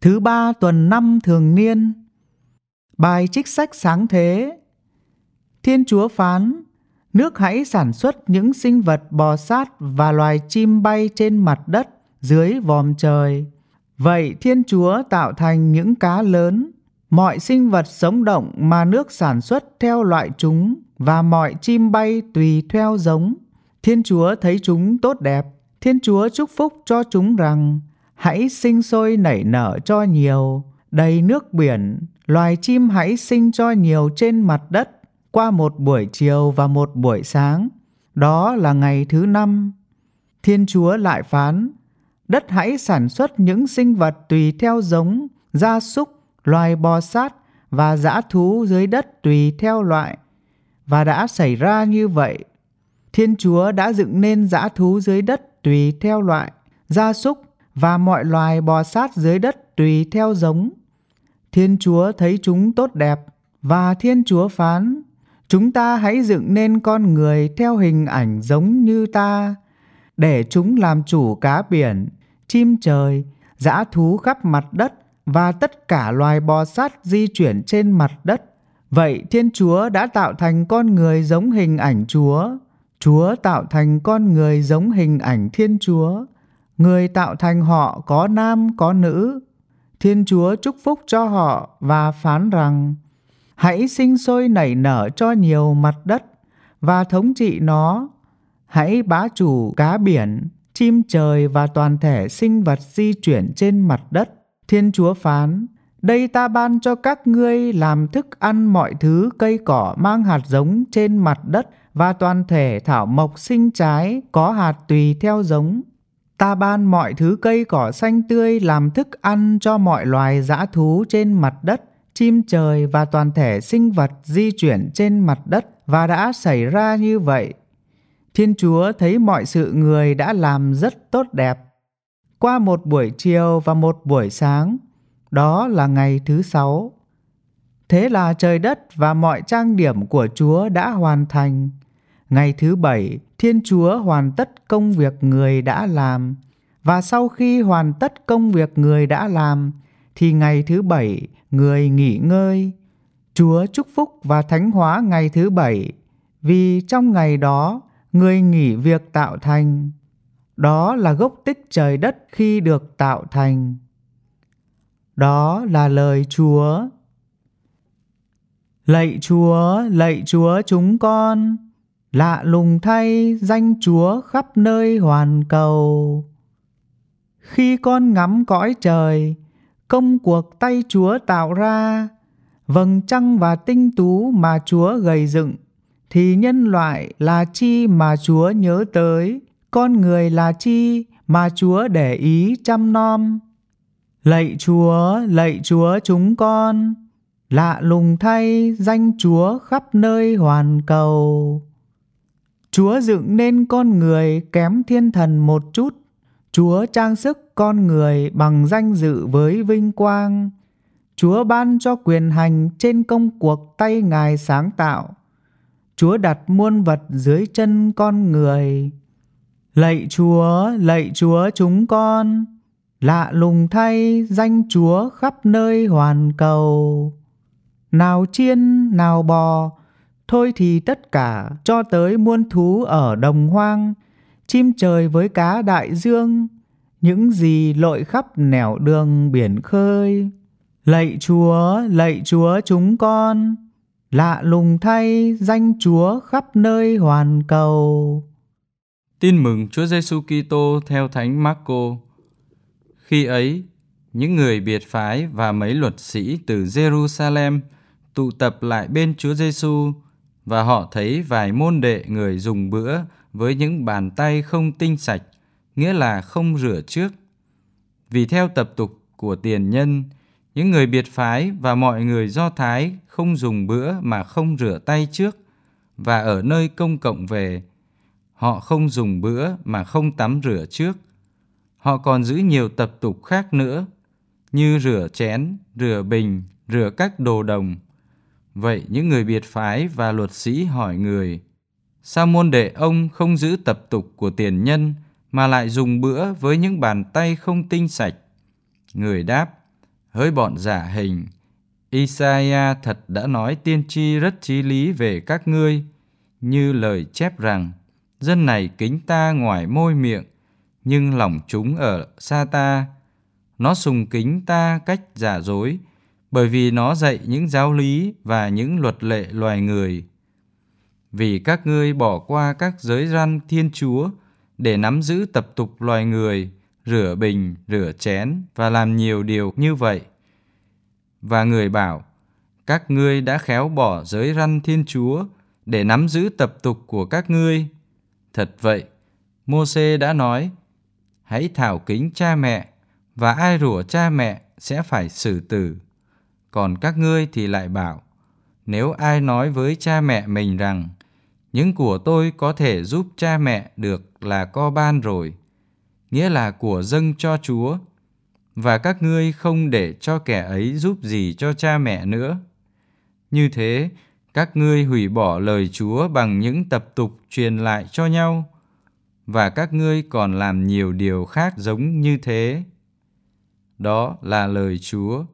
Thứ ba tuần năm thường niên. Bài trích sách sáng thế. Thiên Chúa phán, nước hãy sản xuất những sinh vật bò sát và loài chim bay trên mặt đất dưới vòm trời. Vậy Thiên Chúa tạo thành những cá lớn, mọi sinh vật sống động mà nước sản xuất theo loại chúng và mọi chim bay tùy theo giống. Thiên Chúa thấy chúng tốt đẹp, Thiên Chúa chúc phúc cho chúng rằng hãy sinh sôi nảy nở cho nhiều, đầy nước biển, loài chim hãy sinh cho nhiều trên mặt đất qua một buổi chiều và một buổi sáng. Đó là ngày thứ năm. Thiên Chúa lại phán, đất hãy sản xuất những sinh vật tùy theo giống, gia súc, loài bò sát và dã thú dưới đất tùy theo loại. Và đã xảy ra như vậy. Thiên Chúa đã dựng nên dã thú dưới đất tùy theo loại, gia súc và mọi loài bò sát dưới đất tùy theo giống. Thiên Chúa thấy chúng tốt đẹp và Thiên Chúa phán, chúng ta hãy dựng nên con người theo hình ảnh giống như ta, để chúng làm chủ cá biển, chim trời, dã thú khắp mặt đất và tất cả loài bò sát di chuyển trên mặt đất. Vậy Thiên Chúa đã tạo thành con người giống hình ảnh Chúa. Chúa tạo thành con người giống hình ảnh Thiên Chúa. Người tạo thành họ có nam có nữ. Thiên Chúa chúc phúc cho họ và phán rằng Hãy sinh sôi nảy nở cho nhiều mặt đất và thống trị nó. Hãy bá chủ cá biển, chim trời và toàn thể sinh vật di chuyển trên mặt đất. Thiên Chúa phán, đây ta ban cho các ngươi làm thức ăn mọi thứ cây cỏ mang hạt giống trên mặt đất và toàn thể thảo mộc sinh trái có hạt tùy theo giống. Ta ban mọi thứ cây cỏ xanh tươi làm thức ăn cho mọi loài dã thú trên mặt đất, chim trời và toàn thể sinh vật di chuyển trên mặt đất và đã xảy ra như vậy. Thiên Chúa thấy mọi sự người đã làm rất tốt đẹp. Qua một buổi chiều và một buổi sáng, đó là ngày thứ sáu. Thế là trời đất và mọi trang điểm của Chúa đã hoàn thành. Ngày thứ bảy, Thiên Chúa hoàn tất công việc người đã làm. Và sau khi hoàn tất công việc người đã làm, thì ngày thứ bảy người nghỉ ngơi. Chúa chúc phúc và thánh hóa ngày thứ bảy, vì trong ngày đó người nghỉ việc tạo thành. Đó là gốc tích trời đất khi được tạo thành. Đó là lời Chúa. Lạy Chúa, lạy Chúa chúng con, lạ lùng thay danh Chúa khắp nơi hoàn cầu. Khi con ngắm cõi trời, công cuộc tay Chúa tạo ra, vầng trăng và tinh tú mà Chúa gầy dựng, thì nhân loại là chi mà Chúa nhớ tới, con người là chi mà Chúa để ý chăm nom. Lạy Chúa, lạy Chúa chúng con, lạ lùng thay danh Chúa khắp nơi hoàn cầu. Chúa dựng nên con người kém thiên thần một chút, Chúa trang sức con người bằng danh dự với vinh quang. Chúa ban cho quyền hành trên công cuộc tay Ngài sáng tạo. Chúa đặt muôn vật dưới chân con người. Lạy Chúa, lạy Chúa chúng con, lạ lùng thay danh Chúa khắp nơi hoàn cầu. Nào chiên, nào bò, thôi thì tất cả cho tới muôn thú ở đồng hoang, chim trời với cá đại dương, những gì lội khắp nẻo đường biển khơi. Lạy Chúa, lạy Chúa chúng con, lạ lùng thay danh Chúa khắp nơi hoàn cầu. Tin mừng Chúa Giêsu Kitô theo Thánh Marco. Khi ấy, những người biệt phái và mấy luật sĩ từ Jerusalem tụ tập lại bên Chúa Giêsu và họ thấy vài môn đệ người dùng bữa với những bàn tay không tinh sạch, nghĩa là không rửa trước. Vì theo tập tục của tiền nhân, những người biệt phái và mọi người Do Thái không dùng bữa mà không rửa tay trước và ở nơi công cộng về, họ không dùng bữa mà không tắm rửa trước. Họ còn giữ nhiều tập tục khác nữa, như rửa chén, rửa bình, rửa các đồ đồng. Vậy những người biệt phái và luật sĩ hỏi người, sao môn đệ ông không giữ tập tục của tiền nhân mà lại dùng bữa với những bàn tay không tinh sạch? Người đáp, Hỡi bọn giả hình, Isaiah thật đã nói tiên tri rất chí lý về các ngươi, như lời chép rằng, dân này kính ta ngoài môi miệng, nhưng lòng chúng ở xa ta. Nó sùng kính ta cách giả dối, bởi vì nó dạy những giáo lý và những luật lệ loài người. Vì các ngươi bỏ qua các giới răn Thiên Chúa để nắm giữ tập tục loài người, rửa bình, rửa chén và làm nhiều điều như vậy. Và người bảo, các ngươi đã khéo bỏ giới răn Thiên Chúa để nắm giữ tập tục của các ngươi. Thật vậy, Môse đã nói, hãy thảo kính cha mẹ và ai rủa cha mẹ sẽ phải xử tử. Còn các ngươi thì lại bảo, nếu ai nói với cha mẹ mình rằng, những của tôi có thể giúp cha mẹ được là co ban rồi, nghĩa là của dâng cho Chúa, và các ngươi không để cho kẻ ấy giúp gì cho cha mẹ nữa. Như thế, các ngươi hủy bỏ lời Chúa bằng những tập tục truyền lại cho nhau, và các ngươi còn làm nhiều điều khác giống như thế. Đó là lời Chúa.